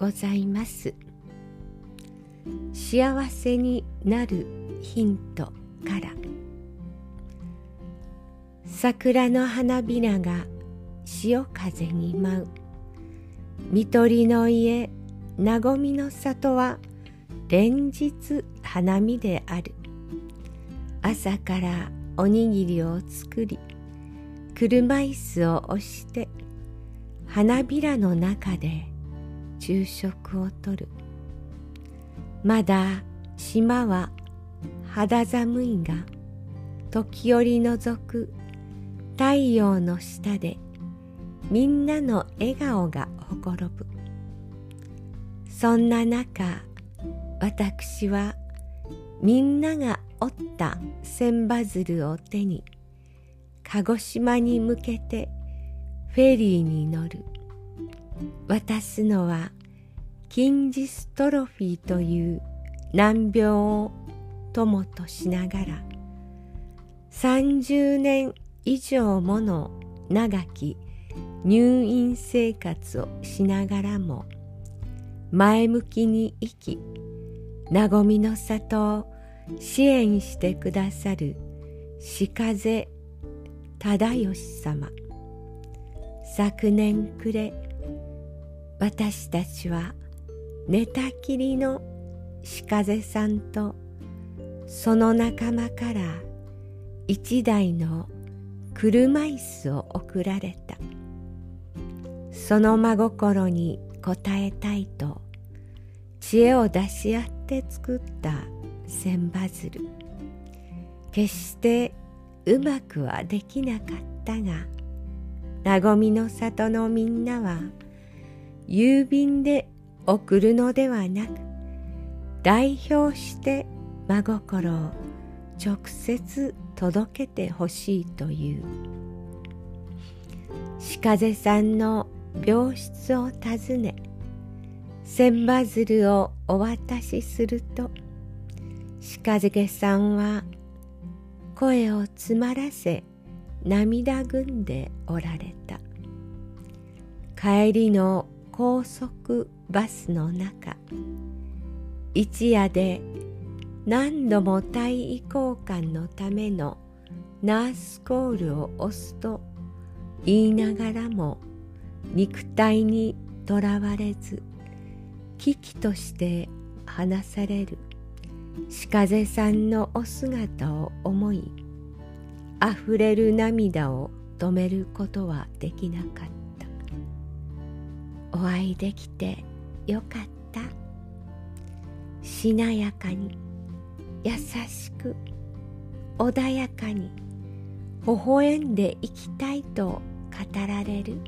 ございます。幸せになるヒントから。桜の花びらが潮風に舞う。見取りの家和みの里は連日花見である。朝からおにぎりを作り車椅子を押して花びらの中で昼食をとる。まだ島は肌寒いが時折覗く太陽の下でみんなの笑顔がほころぶ。そんな中私はみんなが折った千羽鶴を手に鹿児島に向けてフェリーに乗る。渡すのは筋ジストロフィーという難病を友としながら30年以上もの長き入院生活をしながらも前向きに生き和みの里を支援してくださる鹿風忠義様。昨年暮れ私たちは寝たきりの鹿瀬さんとその仲間から一台の車椅子を贈られた。その真心に応えたいと知恵を出し合って作った千羽鶴。決してうまくはできなかったが和みの里のみんなは郵便で送るのではなく代表して真心を直接届けてほしいという。鹿瀬さんの病室を訪ね千羽鶴をお渡しすると鹿瀬さんは声を詰まらせ涙ぐんでおられた。帰りの高速バスの中。一夜で何度も体位交換のためのナースコールを押すと言いながらも肉体にとらわれず危機として話される。鹿瀬さんのお姿を思いあふれる涙を止めることはできなかった。お会いできてよかった。しなやかに優しく穏やかに微笑んでいきたいと語られる。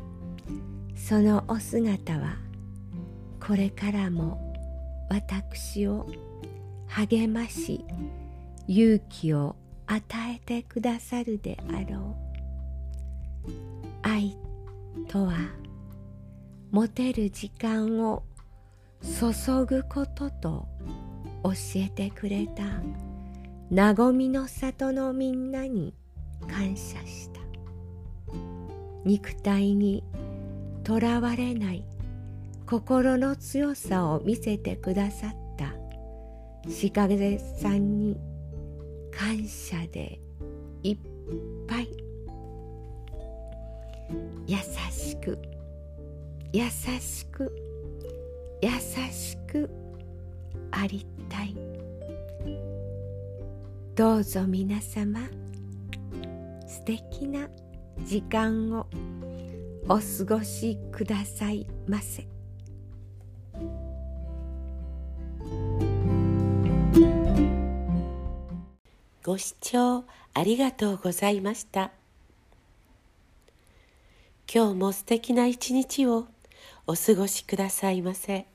そのお姿はこれからも私を励まし勇気を与えてくださるであろう。愛とは持てる時間を注ぐことと教えてくれた。和みの里のみんなに感謝した。肉体にとらわれない心の強さを見せてくださった。鹿毛さんに感謝でいっぱい。優しく優しく優しくありたいどうぞ皆様素敵な時間をお過ごしくださいませ。ご視聴ありがとうございました。今日も素敵な一日をお過ごしくださいませ。